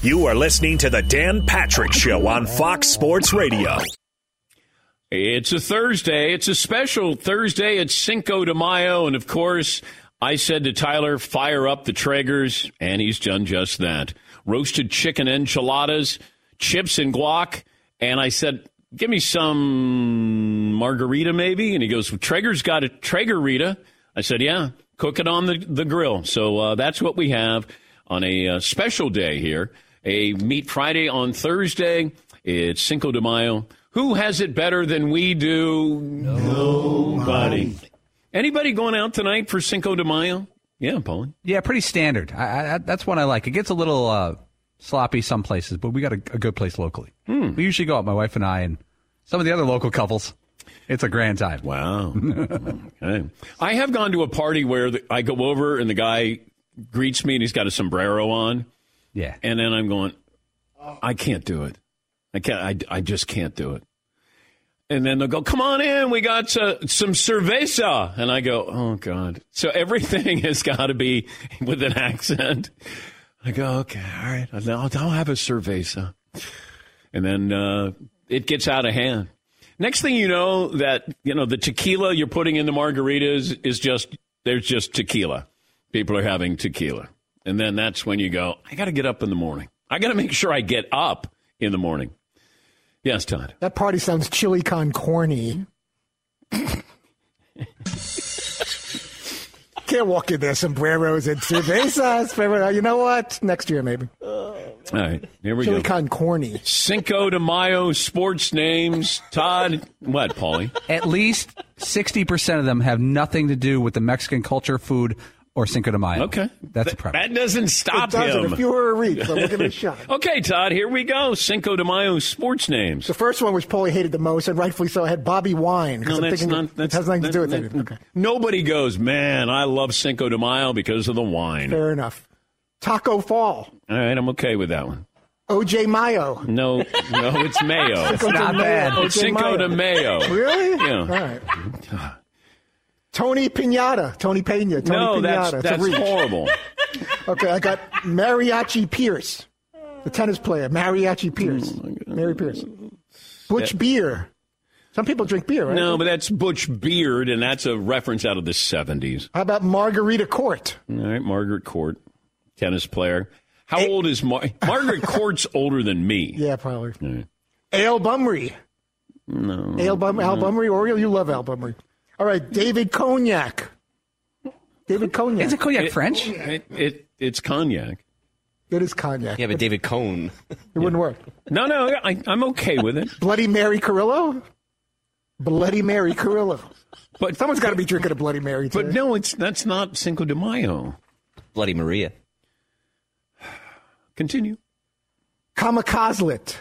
You are listening to the Dan Patrick Show on Fox Sports Radio. It's a Thursday. It's a special Thursday. It's Cinco de Mayo. And of course, I said to Tyler, fire up the Traegers. And he's done just that. Roasted chicken enchiladas, chips and guac. And I said, give me some margarita maybe. And he goes, well, Traeger's got a Traeger Rita. I said, yeah, cook it on the, the grill. So uh, that's what we have on a uh, special day here a Meat Friday on Thursday. It's Cinco de Mayo. Who has it better than we do? Nobody. Anybody going out tonight for Cinco de Mayo? Yeah, Paulie. Yeah, pretty standard. I, I, that's one I like. It gets a little uh, sloppy some places, but we got a, a good place locally. Hmm. We usually go out, my wife and I, and some of the other local couples. It's a grand time. Wow. okay. I have gone to a party where the, I go over and the guy greets me and he's got a sombrero on. Yeah. And then I'm going, I can't do it. I can't. I, I just can't do it. And then they'll go, come on in. We got uh, some cerveza. And I go, oh, God. So everything has got to be with an accent. I go, okay, all right. I'll, I'll have a cerveza. And then uh, it gets out of hand. Next thing you know, that, you know, the tequila you're putting in the margaritas is just, there's just tequila. People are having tequila. And then that's when you go, I got to get up in the morning. I got to make sure I get up in the morning. Yes, Todd. That party sounds chili con corny. Can't walk in there, sombreros and cervezas. You know what? Next year, maybe. All right, here we chili go. con corny. Cinco de Mayo sports names. Todd, what, Paulie? At least 60% of them have nothing to do with the Mexican culture, food, or Cinco de Mayo. Okay. That's a preference. That doesn't stop It doesn't. him. If you were a reach, so we'll give it a shot. Okay, Todd, here we go. Cinco de Mayo sports names. The first one, which Paulie hated the most, and rightfully so, had Bobby Wine. 'cause No, I'm that's thinking not. it has nothing to do with that- it. Okay. Nobody goes, man, I love Cinco de Mayo because of the wine. Fair enough. Taco Fall. All right, I'm okay with that one. OJ Mayo. No, no, it's Mayo. Cinco de not bad. It's Cinco de Mayo. Really? Yeah. All right. Tony Pinata. Tony Pena. Tony no, Pinata. that's a that's horrible. Okay, I got Mariachi Pierce, the tennis player. Mariachi Pierce. Oh, Mary Pierce. Butch Beer. Some people drink beer, right? No, but that's Butch Beard, and that's a reference out of the 70s. How about Margarita Court? All right, Margaret Court, tennis player. How old is Mar- Margaret Court's older than me? Yeah, probably. right. Ale Bumbry. No. Ale Bum- Al Bumbry. Oriole, you love Al Bumbry. All right, David Cognac. David Cognac. Is it cognac It- French? It, it, it's cognac. It is cognac. Yeah, but David Cone. It wouldn't work. No, no, I, I'm okay with it. Bloody Mary Carillo? Bloody Mary Carillo. But Someone's got to be drinking a Bloody Mary today. But no, it's that's not Cinco de Mayo. Bloody Maria. Continue. Kamikazlet.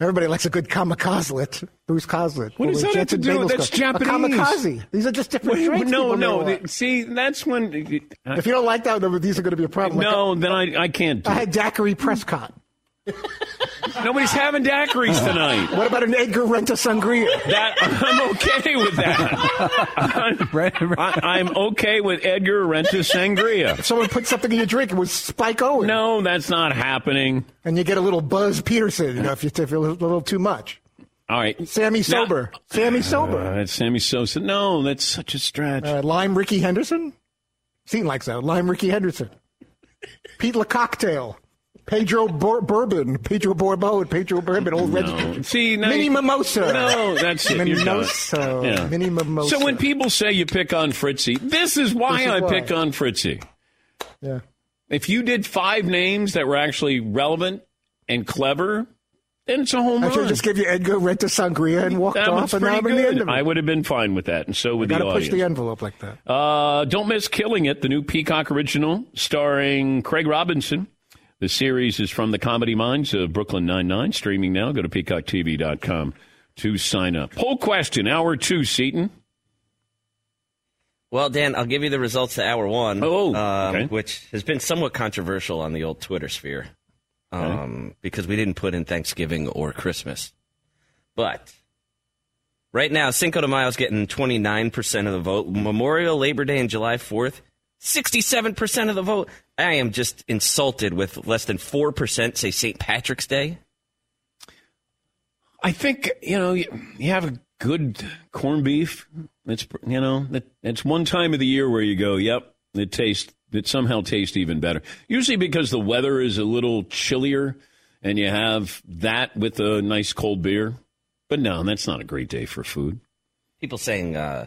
Everybody likes a good kamikaze. Who's Coslet? What does that have to do? That's Japanese. A kamikaze. These are just different Wait, drinks. no, no. the- see, that's when. Uh, if you don't like that, then these are going to be a problem. no, then I, I can't. Do I had Daiquiri Prescott. Nobody's having daiquiris tonight. What about an Edgar Renta Sangria? That I'm okay with that. I, I'm okay with Edgar Renta Sangria. Someone put something in your drink. It was Spike Owen. No, that's not happening. And you get a little Buzz Peterson, you know, if you if you're a little, little too much. All right. Sammy Sober. Sammy Sober. Uh, that's Sammy Sosa. No, that's such a stretch. Uh, Lime Ricky Henderson? Seemed like so. Lime Ricky Henderson. Pete LaCocktail. Pedro Bor- Bourbon. Pedro Borbon and Pedro Bourbon. Old registered. See, now Mini you- Mimosa. No, that's it. Mimosa. Yeah. Mini Mimosa. So when people say you pick on Fritzy, this is why This is I why. pick on Fritzy. Yeah. If you did five names that were actually relevant and clever, then it's a home I run. should just give you Edgar Renta Sangria and walked that off, and I'm in the end of it. I would have been fine with that, and so would Got the to push the envelope like that. Uh, don't miss Killing It, the new Peacock original starring Craig Robinson. The series is from the comedy minds of Brooklyn Nine-Nine, streaming now. Go to peacocktv.com to sign up. Poll question, hour two, Seaton. Well, Dan, I'll give you the results to hour one, Oh, um, okay. which has been somewhat controversial on the old Twitter sphere um, because we didn't put in Thanksgiving or Christmas. But right now, Cinco de Mayo is getting 29% of the vote. Memorial, Labor Day, and July 4th, 67% of the vote. I am just insulted with less than 4% say St. Patrick's Day. I think, you know, you, you have a good corned beef. It's, you know, that, it's one time of the year where you go, yep, it tastes, it somehow tastes even better. Usually because the weather is a little chillier and you have that with a nice cold beer. But no, that's not a great day for food. People saying uh,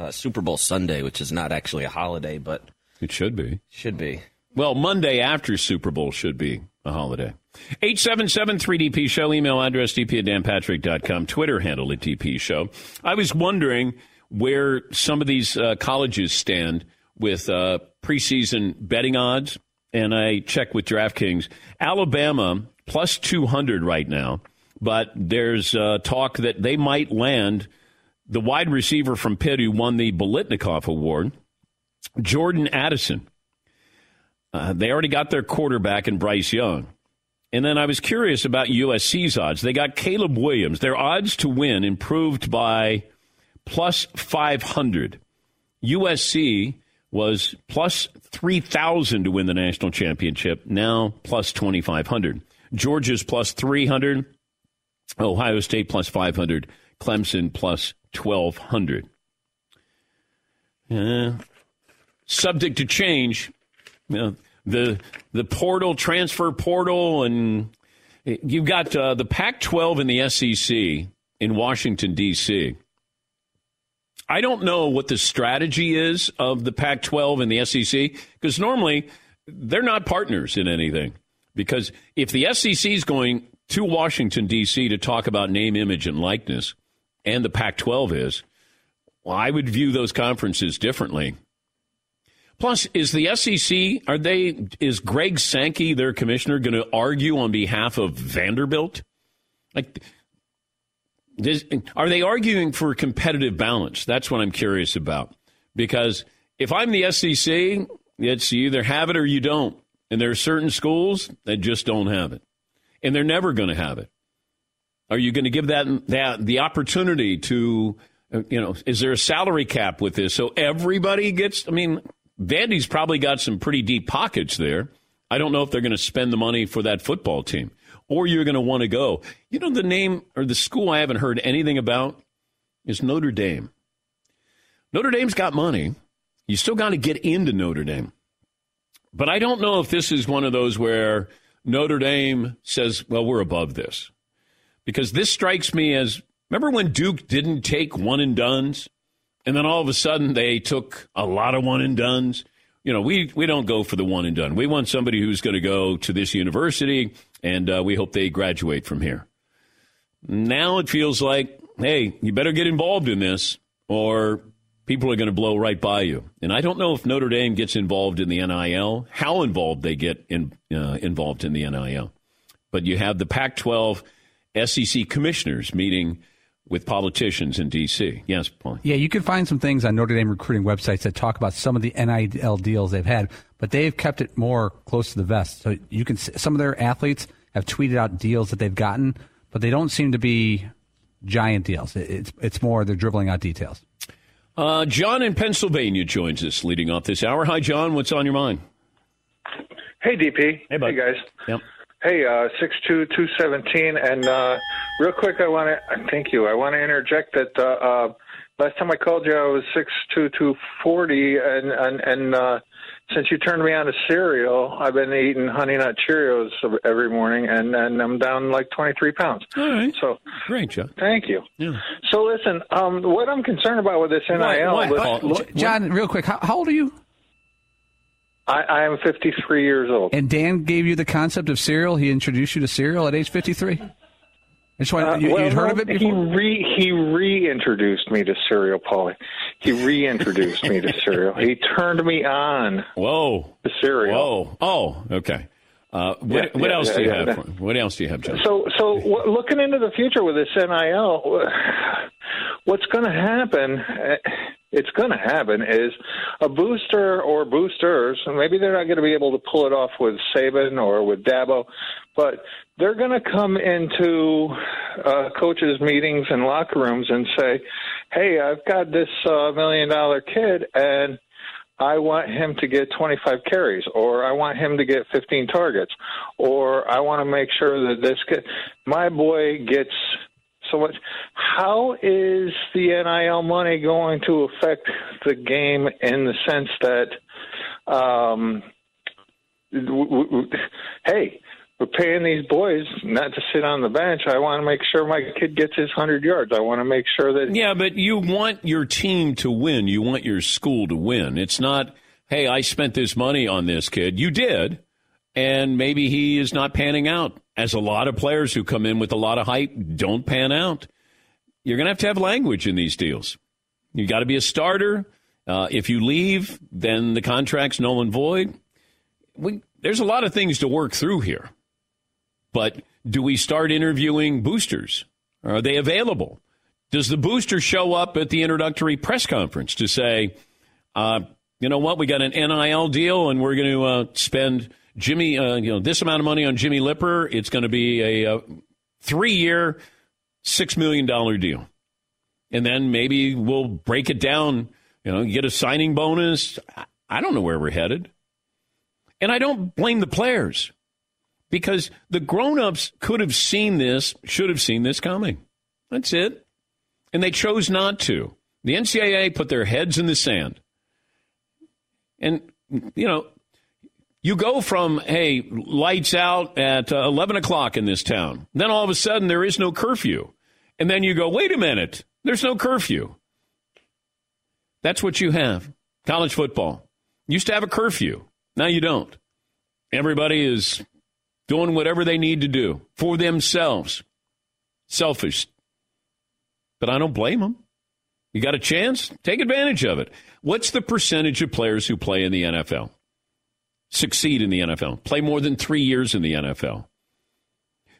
uh, Super Bowl Sunday, which is not actually a holiday, but It should be. should be. Well, Monday after Super Bowl should be a holiday. 877-3DP Show, email address dp at danpatrick.com, Twitter handle at DP Show. I was wondering where some of these uh, colleges stand with uh, preseason betting odds, and I checked with DraftKings. Alabama, plus 200 right now, but there's uh, talk that they might land the wide receiver from Pitt who won the Biletnikoff Award, Jordan Addison. Uh, they already got their quarterback in Bryce Young. And then I was curious about USC's odds. They got Caleb Williams. Their odds to win improved by plus 500. USC was plus 3,000 to win the national championship, now plus 2,500. Georgia's plus 300. Ohio State plus 500. Clemson plus 1,200. Uh, subject to change. You know, the the portal transfer portal and you've got uh, the Pac-12 and the SEC in Washington D.C. I don't know what the strategy is of the Pac-12 and the SEC because normally they're not partners in anything. Because if the SEC is going to Washington D.C. to talk about name, image, and likeness, and the Pac-12 is, well, I would view those conferences differently. Plus, is the SEC are they is Greg Sankey their commissioner going to argue on behalf of Vanderbilt? Like, does, are they arguing for competitive balance? That's what I'm curious about. Because if I'm the SEC, it's you either have it or you don't, and there are certain schools that just don't have it, and they're never going to have it. Are you going to give that that the opportunity to, you know, is there a salary cap with this so everybody gets? I mean, Vandy's probably got some pretty deep pockets there. I don't know if they're going to spend the money for that football team or you're going to want to go. You know, the name or the school I haven't heard anything about is Notre Dame. Notre Dame's got money. You still got to get into Notre Dame. But I don't know if this is one of those where Notre Dame says, well, we're above this. Because this strikes me as remember when Duke didn't take one and duns? And then all of a sudden they took a lot of one and duns. You know, we, we don't go for the one and done. We want somebody who's going to go to this university, and uh, we hope they graduate from here. Now it feels like, hey, you better get involved in this, or people are going to blow right by you. And I don't know if Notre Dame gets involved in the NIL, how involved they get in, uh, involved in the NIL. But you have the Pac 12 SEC commissioners meeting with politicians in D.C. Yes, Paul. Yeah, you can find some things on Notre Dame recruiting websites that talk about some of the NIL deals they've had, but they've kept it more close to the vest. So you can some of their athletes have tweeted out deals that they've gotten, but they don't seem to be giant deals. It's it's more they're dribbling out details. Uh, John in Pennsylvania joins us leading off this hour. Hi, John. What's on your mind? Hey, DP. Hey, bud. Hey, guys. Yep. Hey, uh, six two two seventeen, and uh, real quick, I want to thank you. I want to interject that uh, uh, last time I called you, I was six two two forty, and and and uh, since you turned me on to cereal, I've been eating Honey Nut Cheerios every morning, and and I'm down like twenty three pounds. All right. So Great, John. thank you. Yeah. So listen, um, what I'm concerned about with this NIL, What- what- listen, Paul? John, real quick, how, how old are you? I, I am 53 years old. And Dan gave you the concept of cereal. He introduced you to cereal at age 53. I just want Uh, you, well, you'd heard of it He before. re he reintroduced me to cereal, Paulie. He reintroduced me to cereal. He turned me on Whoa. to cereal. Whoa. Oh, okay. Uh, what Yeah, what yeah, else yeah, do you yeah, have? yeah. What else do you have, John? So, so w- looking into the future with this NIL, what's going to happen? eh, It's going to happen is a booster or boosters. and Maybe they're not going to be able to pull it off with Saban or with Dabo, but they're going to come into uh, coaches' meetings and locker rooms and say, "Hey, I've got this uh, million dollar kid and." I want him to get 25 carries, or I want him to get 15 targets, or I want to make sure that this kid, my boy gets so much. How is the NIL money going to affect the game in the sense that, um, w- w- hey, we're paying these boys not to sit on the bench. I want to make sure my kid gets his 100 yards. I want to make sure that Yeah, but you want your team to win. You want your school to win. It's not, hey, I spent this money on this kid. You did, and maybe he is not panning out. As a lot of players who come in with a lot of hype don't pan out. You're going to have to have language in these deals. You got to be a starter. Uh, if you leave, then the contract's null and void. We, there's a lot of things to work through here. But do we start interviewing boosters? Are they available? Does the booster show up at the introductory press conference to say, uh, you know what, we got an NIL deal and we're going to uh, spend Jimmy, uh, you know, this amount of money on Jimmy Lipper. It's going to be a, uh three-year, six million dollar deal, and then maybe we'll break it down. You know, get a signing bonus. I- I don't know where we're headed, and I don't blame the players because the grown-ups could have seen this, should have seen this coming. That's it. And they chose not to. The NCAA put their heads in the sand. And, you know, you go from, hey, lights out at uh, 11 o'clock in this town. Then all of a sudden there is no curfew. And then you go, wait a minute, there's no curfew. That's what you have. College football. Used to have a curfew. Now you don't. Everybody is doing whatever they need to do for themselves. Selfish. But I don't blame them. You got a chance? Take advantage of it. What's the percentage of players who play in the NFL? Succeed in the NFL, play more than three years in the NFL.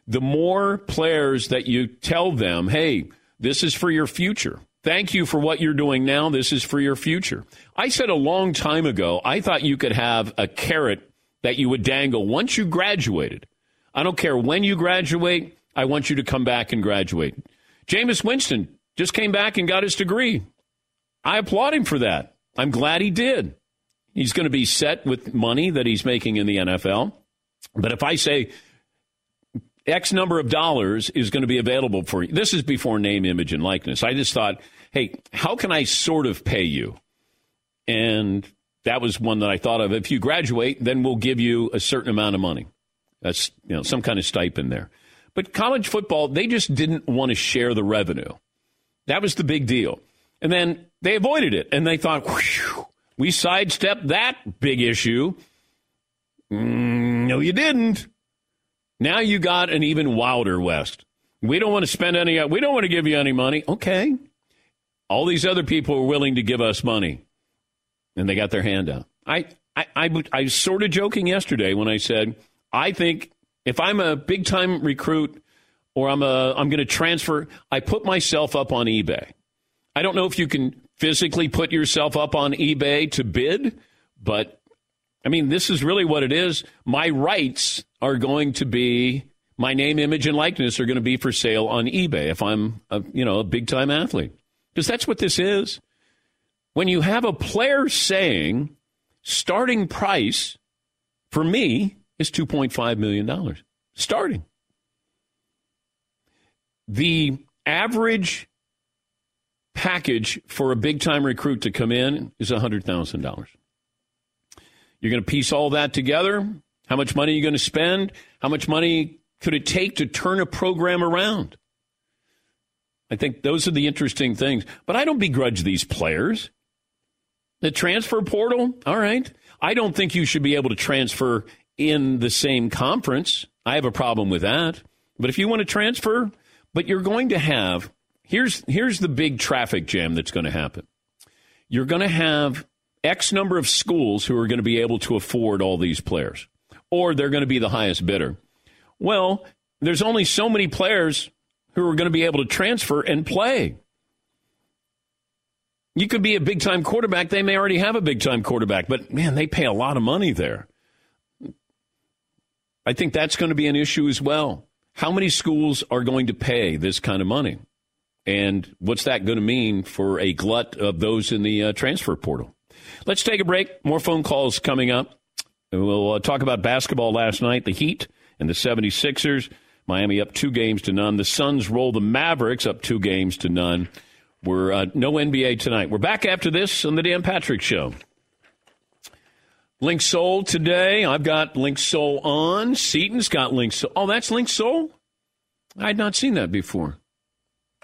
The more players that you tell them, hey, this is for your future. Thank you for what you're doing now. This is for your future. I said a long time ago, I thought you could have a carrot that you would dangle once you graduated. I don't care when you graduate. I want you to come back and graduate. Jameis Winston just came back and got his degree. I applaud him for that. I'm glad he did. He's going to be set with money that he's making in the NFL. But if I say X number of dollars is going to be available for you, this is before name, image, and likeness. I just thought, hey, how can I sort of pay you? And that was one that I thought of. If you graduate, then we'll give you a certain amount of money. That's you know some kind of stipend there. But college football, they just didn't want to share the revenue. That was the big deal. And then they avoided it, and they thought, Whew, we sidestepped that big issue. Mm, no, you didn't. Now you got an even wilder West. We don't want to spend any. We don't want to give you any money. Okay. All these other people are willing to give us money, and they got their hand out. I, I, I, I was sort of joking yesterday when I said I think If I'm a big time recruit or I'm a I'm going to transfer, I put myself up on eBay. I don't know if you can physically put yourself up on eBay to bid, but I mean, this is really what it is. My rights are going to be my name, image, and likeness are going to be for sale on eBay if I'm, a, you know, a big time athlete, because that's what this is. When you have a player saying starting price for me is two point five million dollars, starting. The average package for a big time recruit to come in is $100,000. You're going to piece all that together. How much money are you going to spend? How much money could it take to turn a program around? I think those are the interesting things. But I don't begrudge these players. The transfer portal, all right. I don't think you should be able to transfer in the same conference. I have a problem with that. But if you want to transfer, but you're going to have here's here's the big traffic jam that's going to happen. You're going to have X number of schools who are going to be able to afford all these players, or they're going to be the highest bidder. Well, there's only so many players who are going to be able to transfer and play. You could be a big time quarterback. They may already have a big time quarterback, but man, they pay a lot of money there. I think that's going to be an issue as well. How many schools are going to pay this kind of money? And what's that going to mean for a glut of those in the uh, transfer portal? Let's take a break. More phone calls coming up. We'll uh, talk about basketball last night, the Heat and the 76ers. Miami up two games to none. The Suns roll the Mavericks up two games to none. We're uh, no NBA tonight. We're back after this on the Dan Patrick Show. Linksoul today. I've got Linksoul on. Seaton's got Linksoul. Oh, that's Linksoul? I had not seen that before.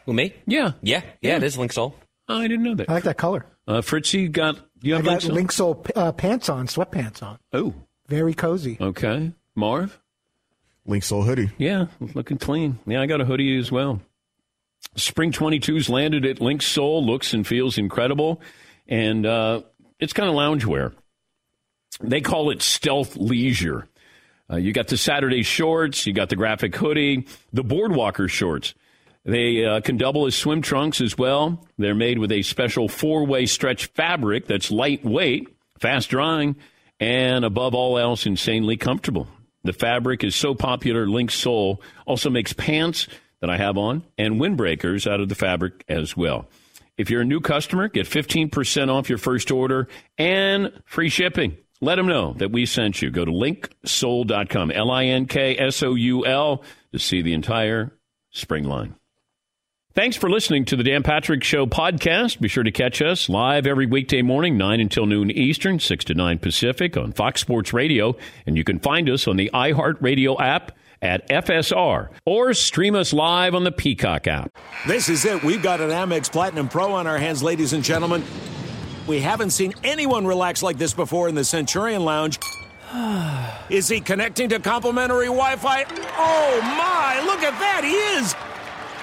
Who, me? Yeah. Yeah, yeah, it is Linksoul. Oh, I didn't know that. I like that color. Uh, Fritzy got, you I have got Linksoul? Link Soul uh, pants on, sweatpants on. Oh, Very cozy. okay. Marv? Linksoul hoodie. Yeah, looking clean. Yeah, I got a hoodie as well. Spring 22's landed at Linksoul. Looks and feels incredible. And uh, it's kind of loungewear. They call it stealth leisure. Uh, you got the Saturday shorts, you got the graphic hoodie, the Boardwalker shorts. They uh, can double as swim trunks as well. They're made with a special four way stretch fabric that's lightweight, fast drying, and above all else, insanely comfortable. The fabric is so popular, Linksoul also makes pants that I have on and windbreakers out of the fabric as well. If you're a new customer, get 15% off your first order and free shipping. Let them know that we sent you. Go to linksoul.com, L I N K S O U L, to see the entire spring line. Thanks for listening to the Dan Patrick Show podcast. Be sure to catch us live every weekday morning, 9 until noon Eastern, 6 to 9 Pacific on Fox Sports Radio. And you can find us on the iHeartRadio app at FSR or stream us live on the Peacock app. This is it. We've got an Amex Platinum Pro on our hands, ladies and gentlemen. We haven't seen anyone relax like this before in the Centurion Lounge. Is he connecting to complimentary Wi Fi? Oh my, look at that, he is!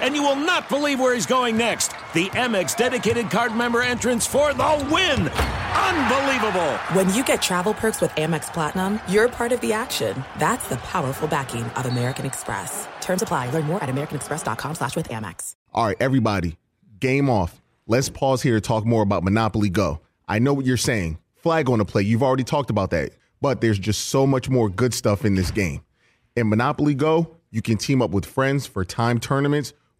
And you will not believe where he's going next. The Amex dedicated card member entrance for the win! Unbelievable! When you get travel perks with Amex Platinum, you're part of the action. That's the powerful backing of American Express. Terms apply. Learn more at americanexpress.com slash with Amex. All right, everybody, game off. Let's pause here to talk more about Monopoly Go. I know what you're saying. Flag on the play. You've already talked about that. But there's just so much more good stuff in this game. In Monopoly Go, you can team up with friends for time tournaments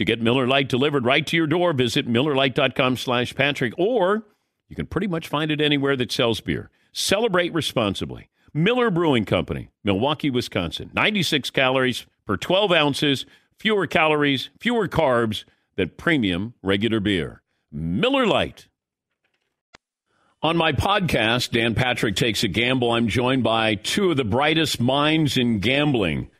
To get Miller Lite delivered right to your door, visit MillerLite.com slash Patrick, or you can pretty much find it anywhere that sells beer. Celebrate responsibly. Miller Brewing Company, Milwaukee, Wisconsin. 96 calories per 12 ounces, fewer calories, fewer carbs than premium regular beer. Miller Lite. On my podcast, Dan Patrick Takes a Gamble, I'm joined by two of the brightest minds in gambling.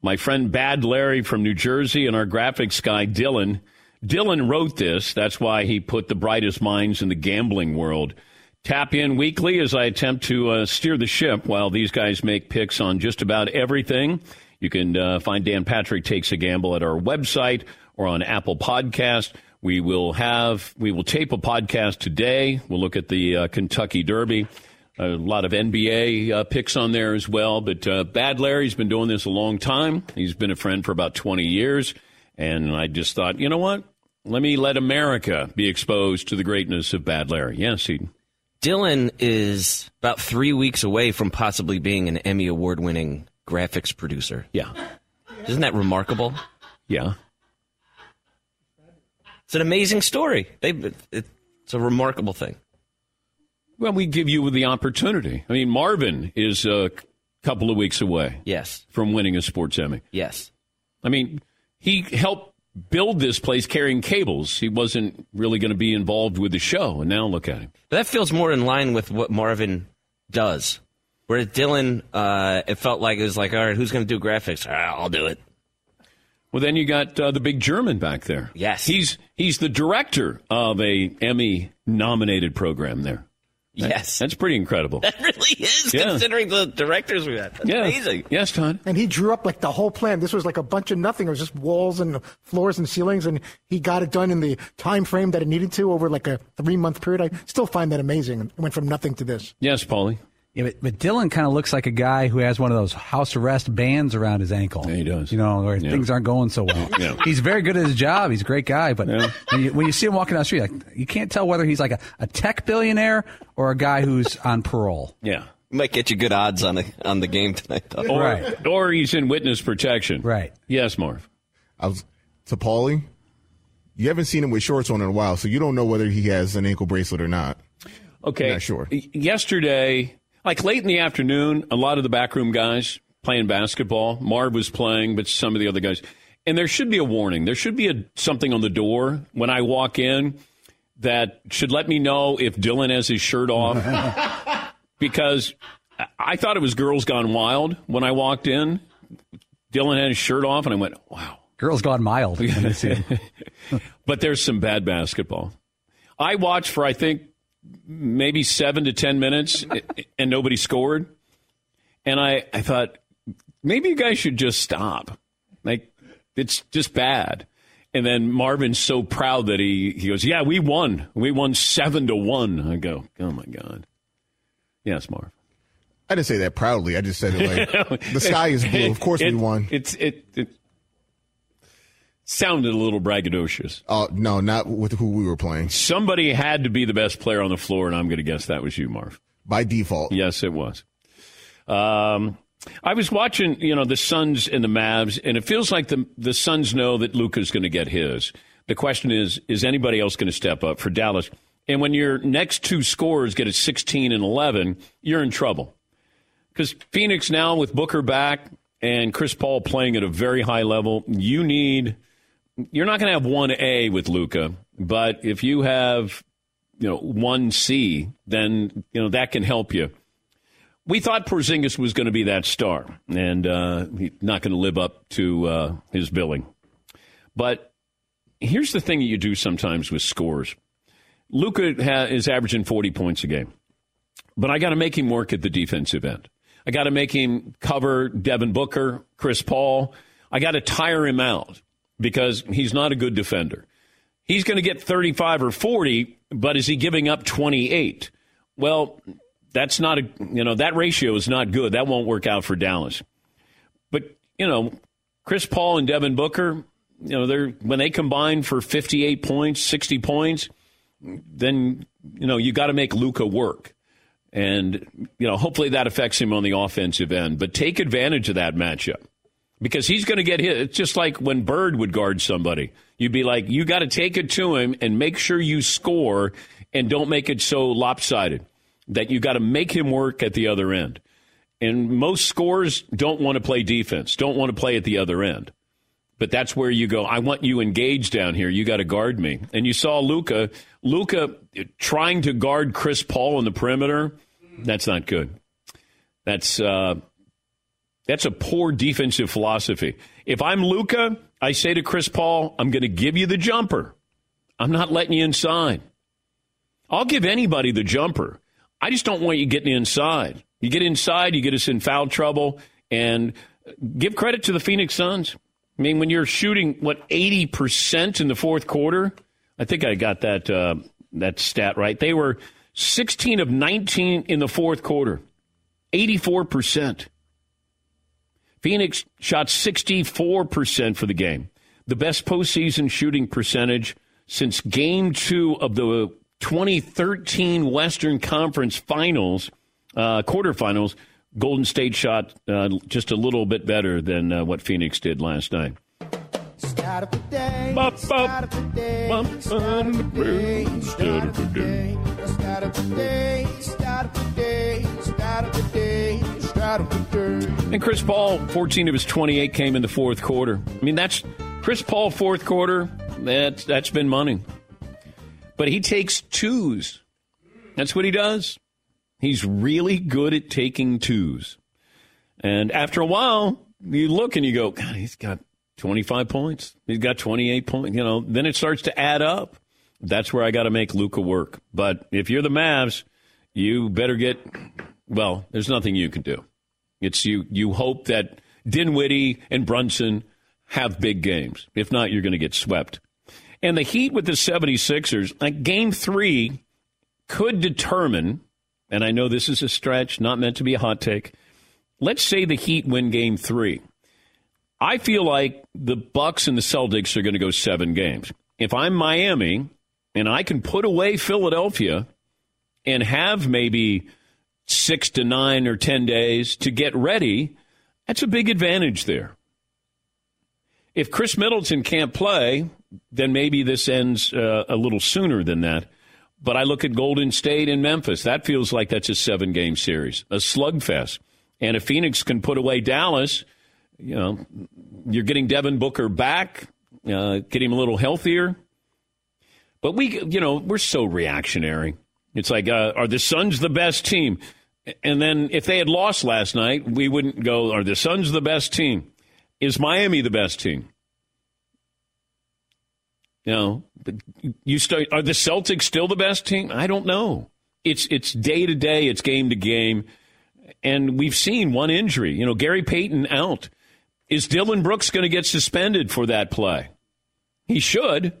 My friend Bad Larry from New Jersey and our graphics guy, Dylan. Dylan wrote this. That's why he put the brightest minds in the gambling world. Tap in weekly as I attempt to uh, steer the ship while these guys make picks on just about everything. You can uh, find Dan Patrick Takes a Gamble at our website or on Apple Podcast. We will have we will tape a podcast today. We'll look at the uh, Kentucky Derby. A lot of NBA uh, picks on there as well. But uh, Bad Larry's been doing this a long time. He's been a friend for about 20 years. And I just thought, you know what? Let me let America be exposed to the greatness of Bad Larry. Yes, he. Dylan is about three weeks away from possibly being an Emmy Award winning graphics producer. Yeah. Isn't that remarkable? Yeah. It's an amazing story. They, it's a remarkable thing. Well, we give you the opportunity. I mean, Marvin is a couple of weeks away. Yes. From winning a sports Emmy. Yes. I mean, he helped build this place carrying cables. He wasn't really going to be involved with the show, and now look at him. That feels more in line with what Marvin does. Where Dylan, uh, it felt like it was like, all right, who's going to do graphics? Ah, I'll do it. Well, then you got uh, the big German back there. Yes. He's he's the director of a Emmy nominated program there. That- Yes. That's pretty incredible. That really is, Yeah. considering the directors we had. That's yeah. amazing. Yes, Todd. And he drew up like the whole plan. This was like a bunch of nothing. It was just walls and floors and ceilings, and he got it done in the time frame that it needed to over like a three month period. I still find that amazing. It went from nothing to this. Yes, Paulie. Yeah, but, but Dylan kind of looks like a guy who has one of those house arrest bands around his ankle. Yeah, he does. You know, where Yeah. things aren't going so well. Yeah. He's very good at his job. He's a great guy. But when, you, when you see him walking down the street, like, you can't tell whether he's like a, a tech billionaire or a guy who's on parole. Yeah. Might get you good odds on the on the game tonight, though. Or, Right. or he's in witness protection. Right. Yes, Marv. I was to Paulie. You haven't seen him with shorts on in a while, so you don't know whether he has an ankle bracelet or not. Okay. Not sure. Yesterday, like late in the afternoon, a lot of the backroom guys playing basketball. Marv was playing, but some of the other guys. And there should be a warning. There should be a something on the door when I walk in that should let me know if Dylan has his shirt off. because I- I thought it was Girls Gone Wild when I walked in. Dylan had his shirt off, and I went, wow. Girls gone mild. when they see him. but there's some bad basketball. I watched for I think maybe seven to 10 minutes and nobody scored. And I, I thought, maybe you guys should just stop. Like, it's just bad. And then Marvin's so proud that he, he goes, Yeah, we won. We won seven to one. I go, Oh my God. Yes, Marv. I didn't say that proudly. I just said it like the sky is blue. Of course it, we won. It's it, it sounded a little braggadocious. Oh uh, no, not with who we were playing. Somebody had to be the best player on the floor, and I'm going to guess that was you, Marv. By default. Yes, it was. Um, I was watching, you know, the Suns and the Mavs, and it feels like the the Suns know that Luka's going to get his. The question is, is anybody else going to step up for Dallas? And when your next two scores get a 16 and 11, you're in trouble. Because Phoenix now with Booker back and Chris Paul playing at a very high level, you need. You're not going to have one A with Luka, but if you have, you know, one C, then you know that can help you we thought Porzingis was going to be that star, and uh, he's not going to live up to uh, his billing. But here's the thing that you do sometimes with scores. Luka ha- is averaging 40 points a game, but I got to make him work at the defensive end. I got to make him cover Devin Booker, Chris Paul. I got to tire him out because he's not a good defender. He's going to get 35 or 40, but is he giving up 28? Well, that's not a you know that ratio is not good. That won't work out for Dallas. But you know, Chris Paul and Devin Booker, you know, they're when they combine for 58 points, 60 points, then you know you got to make Luka work. And you know, hopefully that affects him on the offensive end. But take advantage of that matchup because he's going to get hit. It's just like when Bird would guard somebody. You'd be like, you got to take it to him and make sure you score and don't make it so lopsided that you got to make him work at the other end. And most scores don't want to play defense, don't want to play at the other end. But that's where you go. I want you engaged down here. You got to guard me. And you saw Luka, Luka trying to guard Chris Paul on the perimeter. That's not good. That's uh, that's a poor defensive philosophy. If I'm Luka, I say to Chris Paul, I'm going to give you the jumper. I'm not letting you inside. I'll give anybody the jumper. I just don't want you getting inside. You get inside, you get us in foul trouble, and give credit to the Phoenix Suns. I mean, when you're shooting what eighty percent in the fourth quarter, I think I got that uh, that stat right. They were sixteen of nineteen in the fourth quarter, eighty-four percent. Phoenix shot 64% for the game, the best postseason shooting percentage since game two of the 2013 Western Conference finals, uh, quarterfinals. Golden State shot uh, just a little bit better than uh, what Phoenix did last night. Start of the day. Bop, start of the day. Start of the day. Start of the day. Start of the day. Start of the day. Start of the day. And Chris Paul, 14 of his 28 came in the fourth quarter. I mean, that's Chris Paul fourth quarter. That's that's been money but he takes twos. That's what he does. He's really good at taking twos. And after a while, you look and you go, God, he's got 25 points. He's got 28 points. You know, then it starts to add up. That's where I got to make Luka work. But if you're the Mavs, you better get, well, there's nothing you can do. It's you, you hope that Dinwiddie and Brunson have big games. If not, you're going to get swept. And the Heat with the 76ers, like game three, could determine, and I know this is a stretch, not meant to be a hot take. Let's say the Heat win game three. I feel like the Bucks and the Celtics are going to go seven games. If I'm Miami and I can put away Philadelphia and have maybe six to nine or 10 days to get ready, that's a big advantage there. If Khris Middleton can't play, then maybe this ends uh, a little sooner than that. But I look at Golden State and Memphis. That feels like that's a seven game series, a slugfest. And if Phoenix can put away Dallas, you know, you're getting Devin Booker back, uh, get him a little healthier. But we, you know, we're so reactionary. It's like, uh, are the Suns the best team? And then if they had lost last night, we wouldn't go, are the Suns the best team? Is Miami the best team? No. you start, are the Celtics still the best team? I don't know. It's it's day to day, it's game to game, and we've seen one injury. You know, Gary Payton out. Is Dillon Brooks going to get suspended for that play? He should,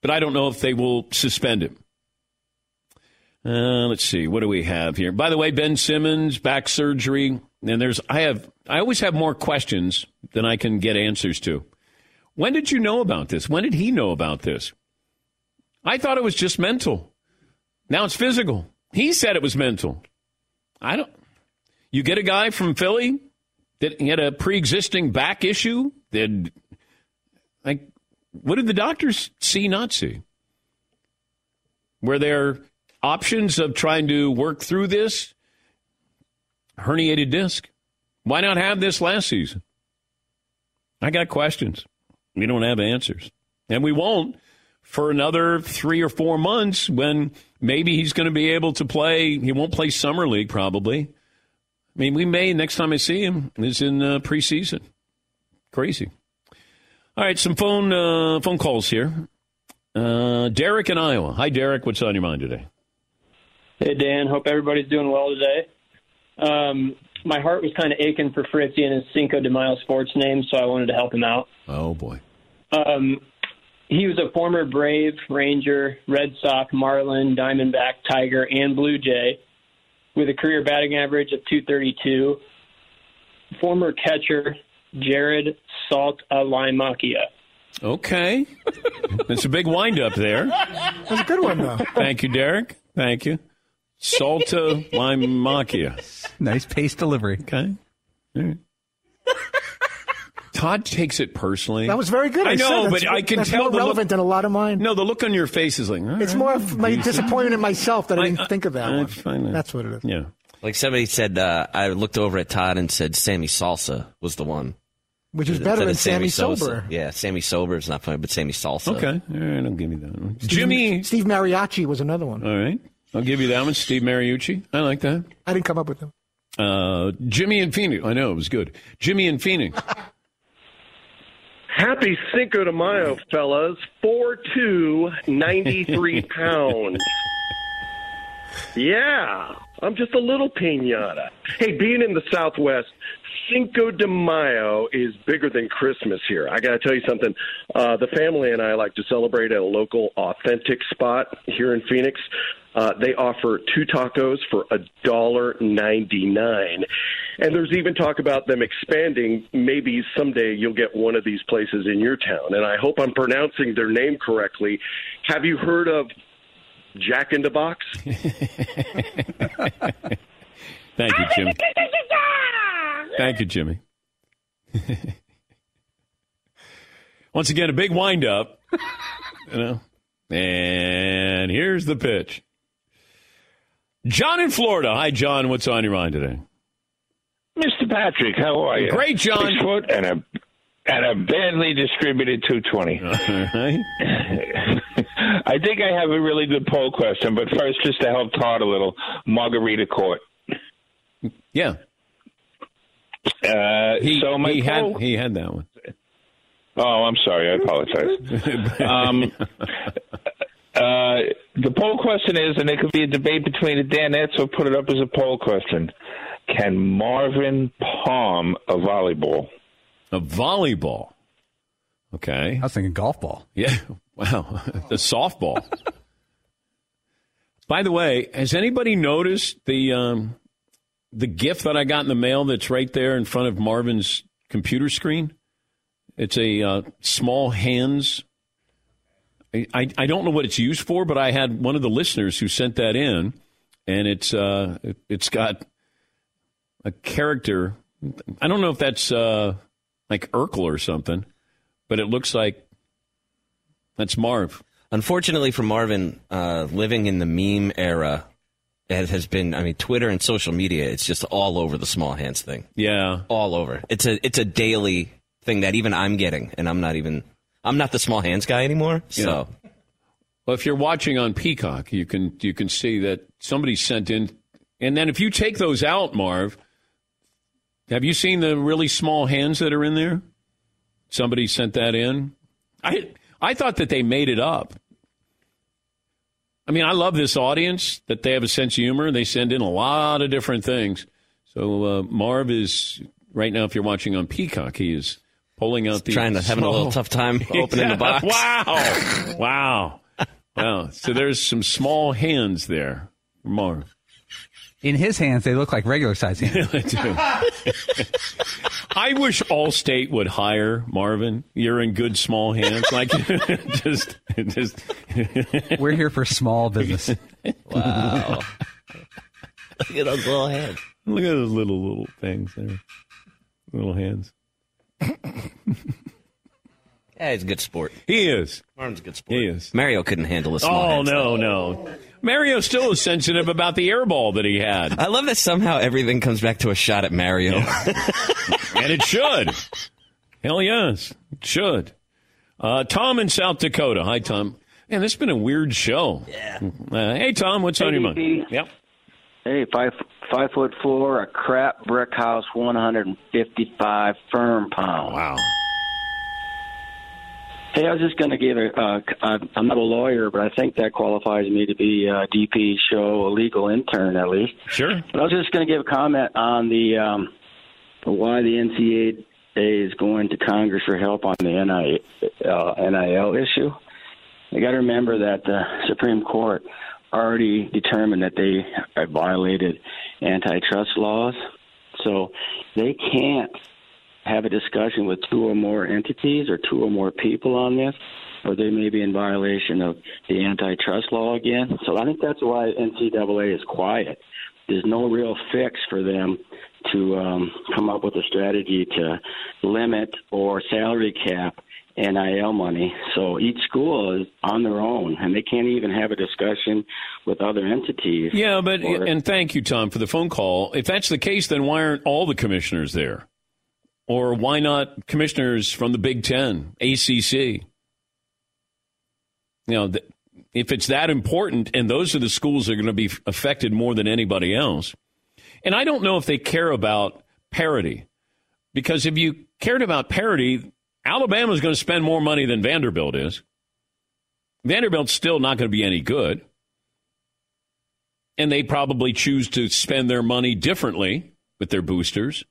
but I don't know if they will suspend him. Uh, let's see. What do we have here? By the way, Ben Simmons back surgery, and there's I have I always have more questions than I can get answers to. When did you know about this? When did he know about this? I thought it was just mental. Now it's physical. He said it was mental. I don't. You get a guy from Philly that had a pre-existing back issue. That, like, what did the doctors see, not see? Were there options of trying to work through this herniated disc? Why not have this last season? I got questions. We don't have answers. And we won't for another three or four months when maybe he's going to be able to play. He won't play Summer League probably. I mean, we may, next time I see him, is in uh, preseason. Crazy. All right, some phone uh, phone calls here. Uh, Derek in Iowa. Hi, Derek. What's on your mind today? Hey, Dan. Hope everybody's doing well today. Um, my heart was kind of aching for Fritzy and his Cinco de Mayo sports name, so I wanted to help him out. Oh, boy. Um, he was a former Brave, Ranger, Red Sox, Marlin, Diamondback, Tiger, and Blue Jay with a career batting average of 232. Former catcher Jared Salt Alimakia. Okay. That's a big windup there. That's a good one, though. Thank you, Derek. Thank you. Salta Limakia. Nice pace delivery. Okay. All right. Todd takes it personally. That was very good. I, I know, but I can that's tell more the relevant look, than a lot of mine. No, the look on your face is like. It's more of my disappointment in myself that I didn't think of that I one. find that- That's what it is. Yeah. Like somebody said, uh, I looked over at Todd and said Sammy Salsa was the one. Which is better than Sammy Sosa. Sober. Yeah, Sammy Sober is not funny, but Sammy Salsa. Okay. All right, I'll give you that one. Steve- Jimmy. Steve Mariachi was another one. All right. I'll give you that one. Steve Mariucci. I like that. I didn't come up with them. Uh, Jimmy and Phoenix. I know it was good. Jimmy and Phoenix. Happy Cinco de Mayo, fellas. 4'2", 93 pounds. Yeah, I'm just a little pinata. Hey, being in the Southwest, Cinco de Mayo is bigger than Christmas here. I got to tell you something. Uh, the family and I like to celebrate at a local authentic spot here in Phoenix. Uh, they offer two tacos for a dollar ninety nine, and there's even talk about them expanding. Maybe someday you'll get one of these places in your town, and I hope I'm pronouncing their name correctly. Have you heard of Jack in the Box? Thank you, Jimmy. Thank you, Jimmy. Once again, a big windup. You know, and here's the pitch. John in Florida. Hi, John. What's on your mind today? Mr. Patrick, how are you? Great, John. Six foot and a and a badly distributed 220. I think I have a really good poll question, but first, just to help Todd a little, Margarita Court. Yeah. Uh, He, so my he poll, had he had that one. Oh, I'm sorry. I apologize. um, uh, the poll question is, and it could be a debate between the Danettes, or put it up as a poll question: Can Marvin palm a volleyball? A volleyball. Okay. I was thinking golf ball. Yeah. Wow. the softball. By the way, has anybody noticed the um, the gift that I got in the mail that's right there in front of Marvin's computer screen? It's a uh, small hands. I, I I don't know what it's used for, but I had one of the listeners who sent that in, and it's uh it, it's got a character. I don't know if that's uh, like Urkel or something, but it looks like that's Marv. Unfortunately for Marvin, uh, living in the meme era, it has been. I mean, Twitter and social media. It's just all over the small hands thing. Yeah, all over. It's a it's a daily thing that even I'm getting, and I'm not even. I'm not the small hands guy anymore. So Well, if you're watching on Peacock, you can you can see that somebody sent in, and then if you take those out, Marv, have you seen the really small hands that are in there? Somebody sent that in. I I thought that they made it up. I mean, I love this audience that they have a sense of humor. They send in a lot of different things. So uh, Marv is right now. If you're watching on Peacock, he is pulling out the trying to having a little tough time opening the box. Wow, wow, wow. So there's some small hands there, Marv. In his hands, they look like regular size hands. I wish Allstate would hire Marvin. You're in good small hands. Like just, just. We're here for small business. Wow. Look at those little hands. Look at those little little things there. Little hands. Yeah, he's a good sport. He is. Marvin's a good sport. He is. Mario couldn't handle a small Oh hands. no, no. Mario still is sensitive about the air ball that he had. I love that somehow everything comes back to a shot at Mario. and it should. Hell yes, it should. Uh, Tom in South Dakota. Hi, Tom. Man, this has been a weird show. Yeah. Uh, hey, Tom, what's on your mind? DP. Yep. Hey, five five foot four, a crap brick house, one hundred and fifty five firm pound. Wow. Hey, I was just going to give a. Uh, I'm not a lawyer, but I think that qualifies me to be uh, DP show a legal intern at least. Sure. But I was just going to give a comment on the um, why the NCAA is going to Congress for help on the NIL, uh, NIL issue. You got to remember that the Supreme Court already determined that they violated antitrust laws, so they can't have a discussion with two or more entities or two or more people on this, or they may be in violation of the antitrust law again. So I think that's why NCAA is quiet. There's no real fix for them to um, come up with a strategy to limit or salary cap NIL money. So each school is on their own, and they can't even have a discussion with other entities. Yeah, but or- and thank you, Tom, for the phone call. If that's the case, then why aren't all the commissioners there? Or why not commissioners from the Big Ten, ACC? You know, th- if it's that important, and those are the schools that are going to be affected more than anybody else. And I don't know if they care about parity, because if you cared about parity, Alabama is going to spend more money than Vanderbilt is. Vanderbilt's still not going to be any good. And they probably choose to spend their money differently with their boosters.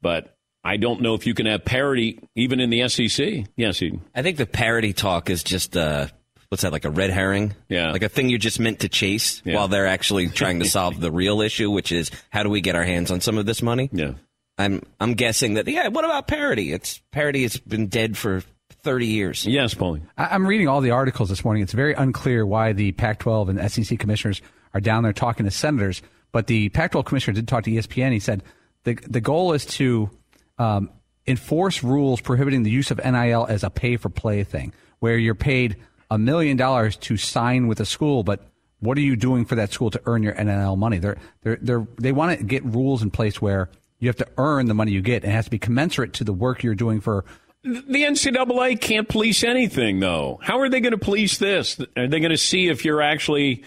But I don't know if you can have parity even in the SEC. Yes, Eden. I think the parody talk is just uh, what's that like a red herring? Yeah, like a thing you're just meant to chase Yeah. while they're actually trying to solve the real issue, which is how do we get our hands on some of this money? Yeah, I'm I'm guessing that yeah. What about parody? It's parody has been dead for thirty years. Yes, Paulie. I- I'm reading all the articles this morning. It's very unclear why the Pac-12 and SEC commissioners are down there talking to senators. But the Pac-12 commissioner did talk to ESPN. He said the the goal is to um, enforce rules prohibiting the use of NIL as a pay-for-play thing, where you're paid a million dollars to sign with a school, but what are you doing for that school to earn your NIL money? They're, they're, they're, they want to get rules in place where you have to earn the money you get, and it has to be commensurate to the work you're doing for The NCAA can't police anything, though. How are they going to police this? Are they going to see if you're actually,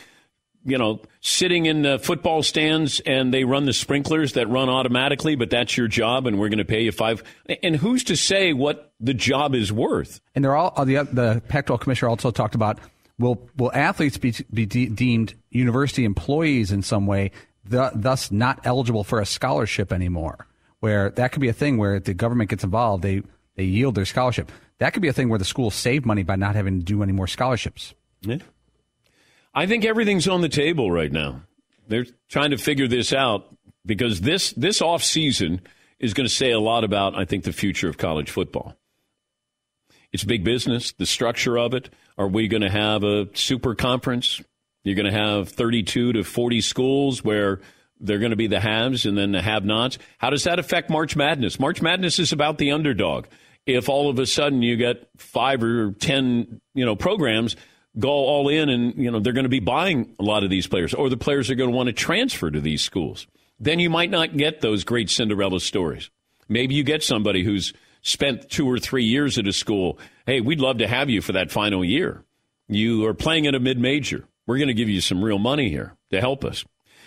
you know, sitting in the football stands and they run the sprinklers that run automatically, but that's your job and we're going to pay you five? And who's to say what the job is worth? And they're all uh, the the Pac-12 commissioner also talked about will will athletes be be de- deemed university employees in some way, th- thus not eligible for a scholarship anymore? Where that could be a thing where the government gets involved, they they yield their scholarship. That could be a thing where the schools save money by not having to do any more scholarships. Yeah. I think everything's on the table right now. They're trying to figure this out because this this off season is going to say a lot about I think the future of college football. It's big business, the structure of it. Are we going to have a super conference? You're going to have 32 to 40 schools where they're going to be the haves and then the have-nots. How does that affect March Madness? March Madness is about the underdog. If all of a sudden you get five or 10, you know, programs go all in and, you know, they're going to be buying a lot of these players or the players are going to want to transfer to these schools, then you might not get those great Cinderella stories. Maybe you get somebody who's spent two or three years at a school. Hey, we'd love to have you for that final year. You are playing at a mid major. We're going to give you some real money here to help us.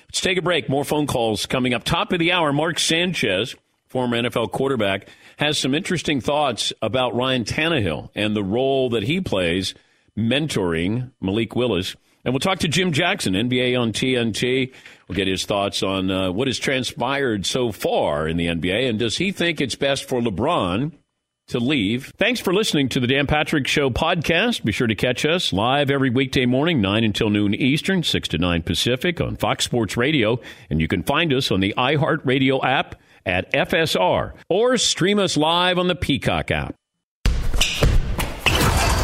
Let's take a break. More phone calls coming up. Top of the hour, Mark Sanchez former NFL quarterback, has some interesting thoughts about Ryan Tannehill and the role that he plays mentoring Malik Willis. And we'll talk to Jim Jackson, NBA on TNT. We'll get his thoughts on uh, what has transpired so far in the NBA, and does he think it's best for LeBron to leave? Thanks for listening to the Dan Patrick Show podcast. Be sure to catch us live every weekday morning, 9 until noon Eastern, 6 to 9 Pacific on Fox Sports Radio. And you can find us on the iHeartRadio app at FSR or stream us live on the Peacock app.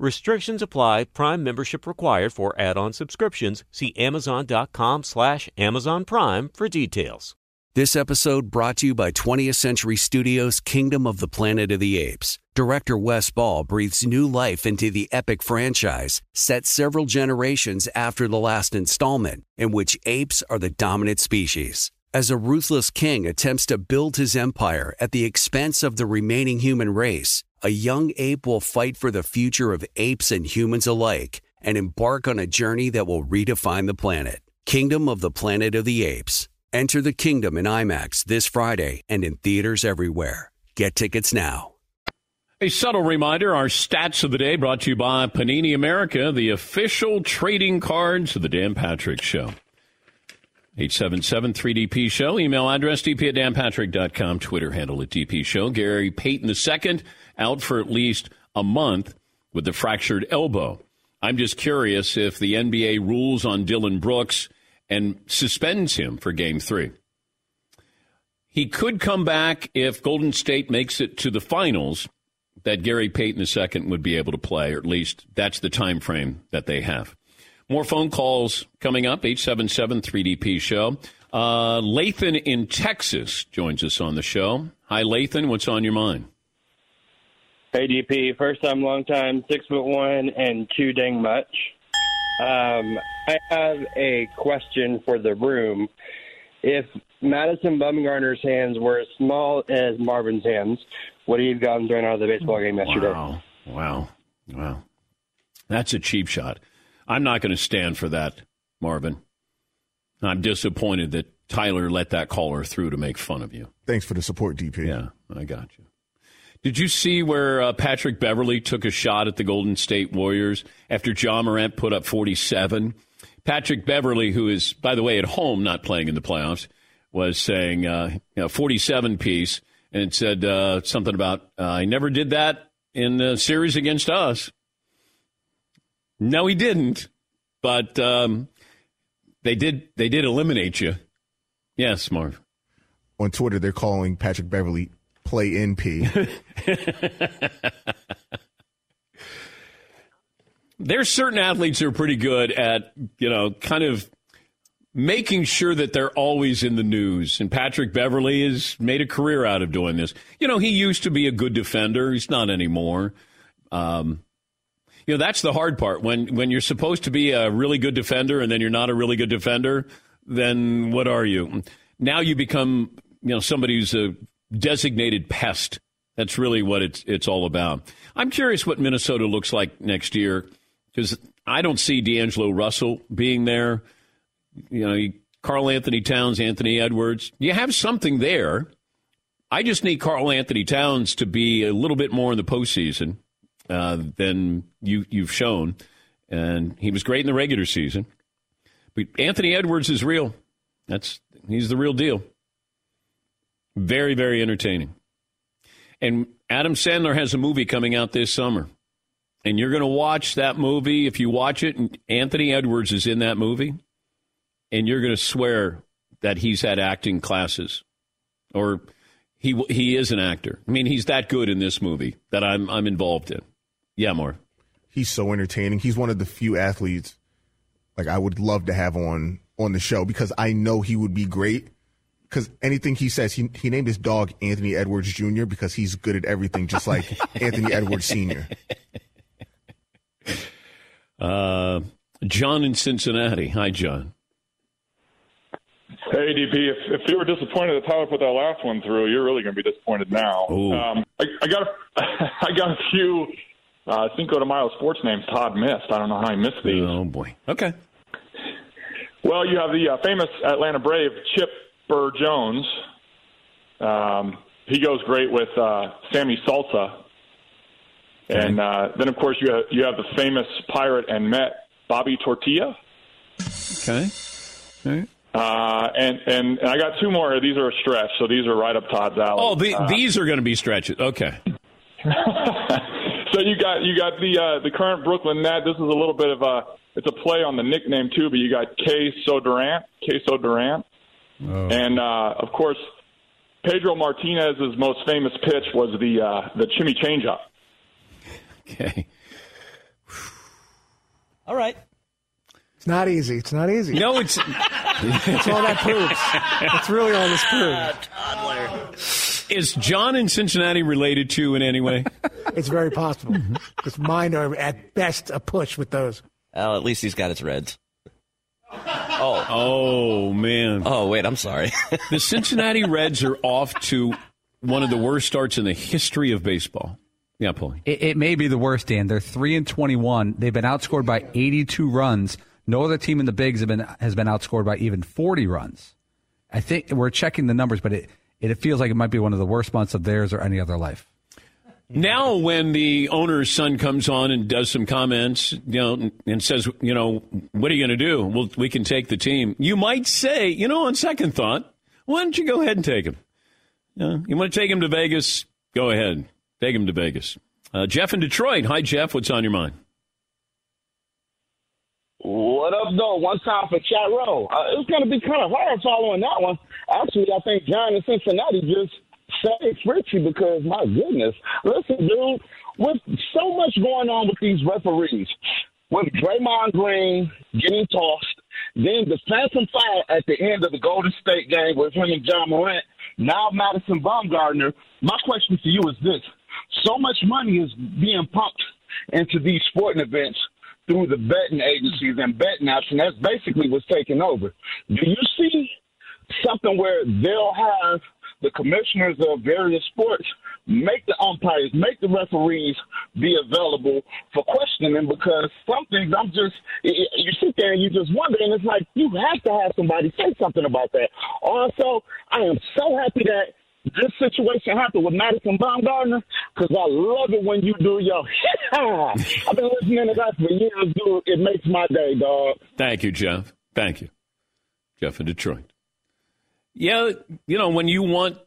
Restrictions apply. Prime membership required for add-on subscriptions. See Amazon.com slash Amazon Prime for details. This episode brought to you by 20th Century Studios' Kingdom of the Planet of the Apes. Director Wes Ball breathes new life into the epic franchise, set several generations after the last installment, in which apes are the dominant species. As a ruthless king attempts to build his empire at the expense of the remaining human race, a young ape will fight for the future of apes and humans alike and embark on a journey that will redefine the planet. Kingdom of the Planet of the Apes. Enter the kingdom in IMAX this Friday and in theaters everywhere. Get tickets now. A subtle reminder our stats of the day brought to you by Panini America, the official trading cards of the Dan Patrick Show. 877 3DP Show. Email address dp at danpatrick.com. Twitter handle at DP Show. Gary Payton II out for at least a month with the fractured elbow. I'm just curious if the NBA rules on Dillon Brooks and suspends him for game three. He could come back if Golden State makes it to the finals, that Gary Payton II would be able to play, or at least that's the time frame that they have. More phone calls coming up, 877 3DP Show. Uh, Lathan in Texas joins us on the show. Hi, Lathan. What's on your mind? ADP, first time, long time, six foot one, and too dang much. Um, I have a question for the room. If Madison Bumgarner's hands were as small as Marvin's hands, would he have gotten thrown out of the baseball game yesterday? Wow. Wow. Wow. That's a cheap shot. I'm not going to stand for that, Marvin. I'm disappointed that Tyler let that caller through to make fun of you. Thanks for the support, DP. Yeah, I got you. Did you see where uh, Patrick Beverley took a shot at the Golden State Warriors after Ja Morant put up 47? Patrick Beverley, who is, by the way, at home, not playing in the playoffs, was saying, uh, you know, 47 piece and said uh, something about, uh, I never did that in the series against us. No, he didn't. But um, they did. They did eliminate you. Yes, Marv. On Twitter, they're calling Patrick Beverley play NP. There's certain athletes who are pretty good at, you know, kind of making sure that they're always in the news. And Patrick Beverley has made a career out of doing this. You know, he used to be a good defender. He's not anymore. Um, you know, that's the hard part. When when you're supposed to be a really good defender and then you're not a really good defender, then what are you? Now you become, you know, somebody who's a designated pest. That's really what it's it's all about. I'm curious what Minnesota looks like next year because I don't see D'Angelo Russell being there. You know, Karl-Anthony Towns, Anthony Edwards. You have something there. I just need Karl-Anthony Towns to be a little bit more in the postseason uh, than you you've shown, and he was great in the regular season. But Anthony Edwards is real. That's he's the real deal. Very very entertaining. And Adam Sandler has a movie coming out this summer. And you're going to watch that movie. If you watch it, and Anthony Edwards is in that movie, and you're going to swear that he's had acting classes or he he is an actor. I mean, he's that good in this movie that I'm I'm involved in. Yeah, more. He's so entertaining. He's one of the few athletes like I would love to have on on the show because I know he would be great. Because anything he says, he he named his dog Anthony Edwards Jr. because he's good at everything, just like Anthony Edwards Sr. Uh, John in Cincinnati. Hi, John. Hey, DP, if, if you were disappointed that Tyler put that last one through, you're really going to be disappointed now. Um, I, I got a, I got a few uh, Cinco de Mayo sports names Todd missed. I don't know how he missed these. Oh, boy. Okay. Well, you have the uh, famous Atlanta Brave, Chip Burr Jones. Um, he goes great with uh, Sammy Salsa. And uh, then, of course, you have, you have the famous pirate and Met, Bobby Tortilla. Okay. Okay. Uh, and, and and I got two more. These are a stretch, so these are right up Todd's alley. Oh, the, Uh, these are going to be stretches. Okay. so you got you got the uh, the current Brooklyn Net. This is a little bit of a it's a play on the nickname too, but you got Queso Durant, Queso Durant, and uh, of course Pedro Martinez's most famous pitch was the uh, the Chimmy changeup. Okay. All right. It's not easy. It's not easy. No, it's. That's all that proves. That's really all this proves. Is John in Cincinnati related to in any way? It's very possible. Because mine are at best a push with those. Well, at least he's got his Reds. Oh. Oh, man. Oh, wait, I'm sorry. the Cincinnati Reds are off to one of the worst starts in the history of baseball. Yeah, Paulie. It, it may be the worst, Dan. They're three and twenty-one. They've been outscored by eighty-two runs. No other team in the bigs have been has been outscored by even forty runs. I think we're checking the numbers, but it it feels like it might be one of the worst months of theirs or any other life. Now, when the owner's son comes on and does some comments, you know, and says, you know, what are you going to do? Well, we can take the team. You might say, you know, on second thought, why don't you go ahead and take him? You, know, you want to take him to Vegas? Go ahead, take him to Vegas. Uh, Jeff in Detroit. Hi, Jeff. What's on your mind? What up, though? One time for chat row. Uh, it's going to be kind of hard following that one. Actually, I think John in Cincinnati just saved Fritzy because, my goodness. Listen, dude, with so much going on with these referees, with Draymond Green getting tossed, then the phantom foul at the end of the Golden State game with him and Ja Morant, now Madison Bumgarner. My question to you is this. so much money is being pumped into these sporting events through the betting agencies and betting apps, and that's basically what's taking over. Do you see something where they'll have the commissioners of various sports make the umpires, make the referees be available for questioning because some things I'm just, you sit there and you just wonder, and it's like you have to have somebody say something about that. Also, I am so happy that this situation happened with Madison Bumgarner because I love it when you do your. I've been listening to that for years, dude. It makes my day, dog. Thank you, Jeff. Thank you, Jeff in Detroit. Yeah, you know when you want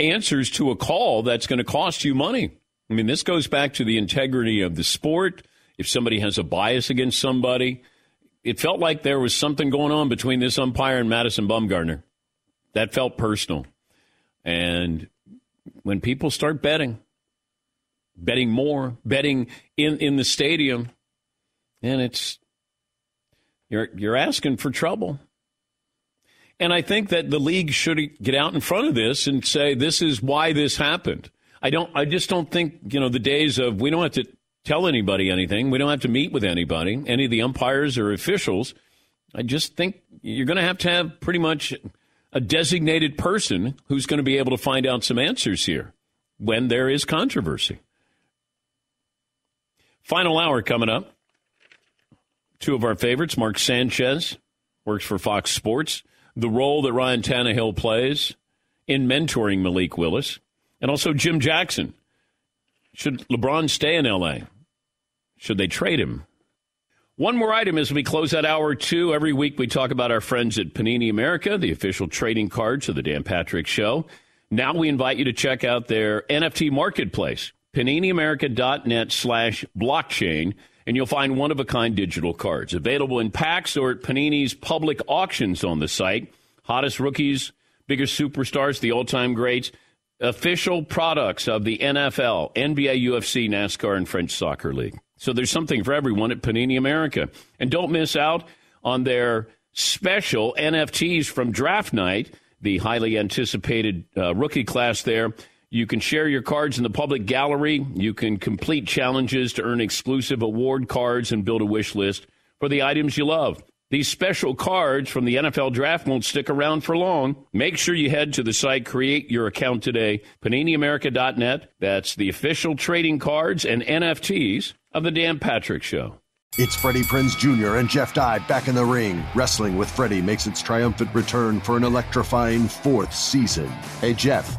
answers to a call that's going to cost you money. I mean, this goes back to the integrity of the sport. If somebody has a bias against somebody, it felt like there was something going on between this umpire and Madison Bumgarner. That felt personal. And when people start betting, betting more, betting in, in the stadium, and it's you're you're asking for trouble. And I think that the league should get out in front of this and say this is why this happened. I don't I just don't think, you know, the days of we don't have to tell anybody anything. We don't have to meet with anybody, any of the umpires or officials. I just think you're going to have to have pretty much a designated person who's going to be able to find out some answers here when there is controversy. Final hour coming up. Two of our favorites, Mark Sanchez, works for Fox Sports the role that Ryan Tannehill plays in mentoring Malik Willis, and also Jim Jackson. Should LeBron stay in L.A.? Should they trade him? One more item as we close out hour two. Every week we talk about our friends at Panini America, the official trading cards of the Dan Patrick Show. Now we invite you to check out their NFT marketplace, paniniamerica.net slash blockchain and you'll find one of a kind digital cards available in packs or at Panini's public auctions on the site. Hottest rookies, biggest superstars, the all time greats, official products of the NFL, NBA, UFC, NASCAR, and French Soccer League. So there's something for everyone at Panini America. And don't miss out on their special NFTs from draft night, the highly anticipated uh, rookie class there. You can share your cards in the public gallery. You can complete challenges to earn exclusive award cards and build a wish list for the items you love. These special cards from the NFL draft won't stick around for long. Make sure you head to the site, create your account today, paniniamerica.net. That's the official trading cards and NFTs of the Dan Patrick Show. It's Freddie Prinze Jr. and Jeff Dye back in the ring. Wrestling with Freddie makes its triumphant return for an electrifying fourth season. Hey, Jeff.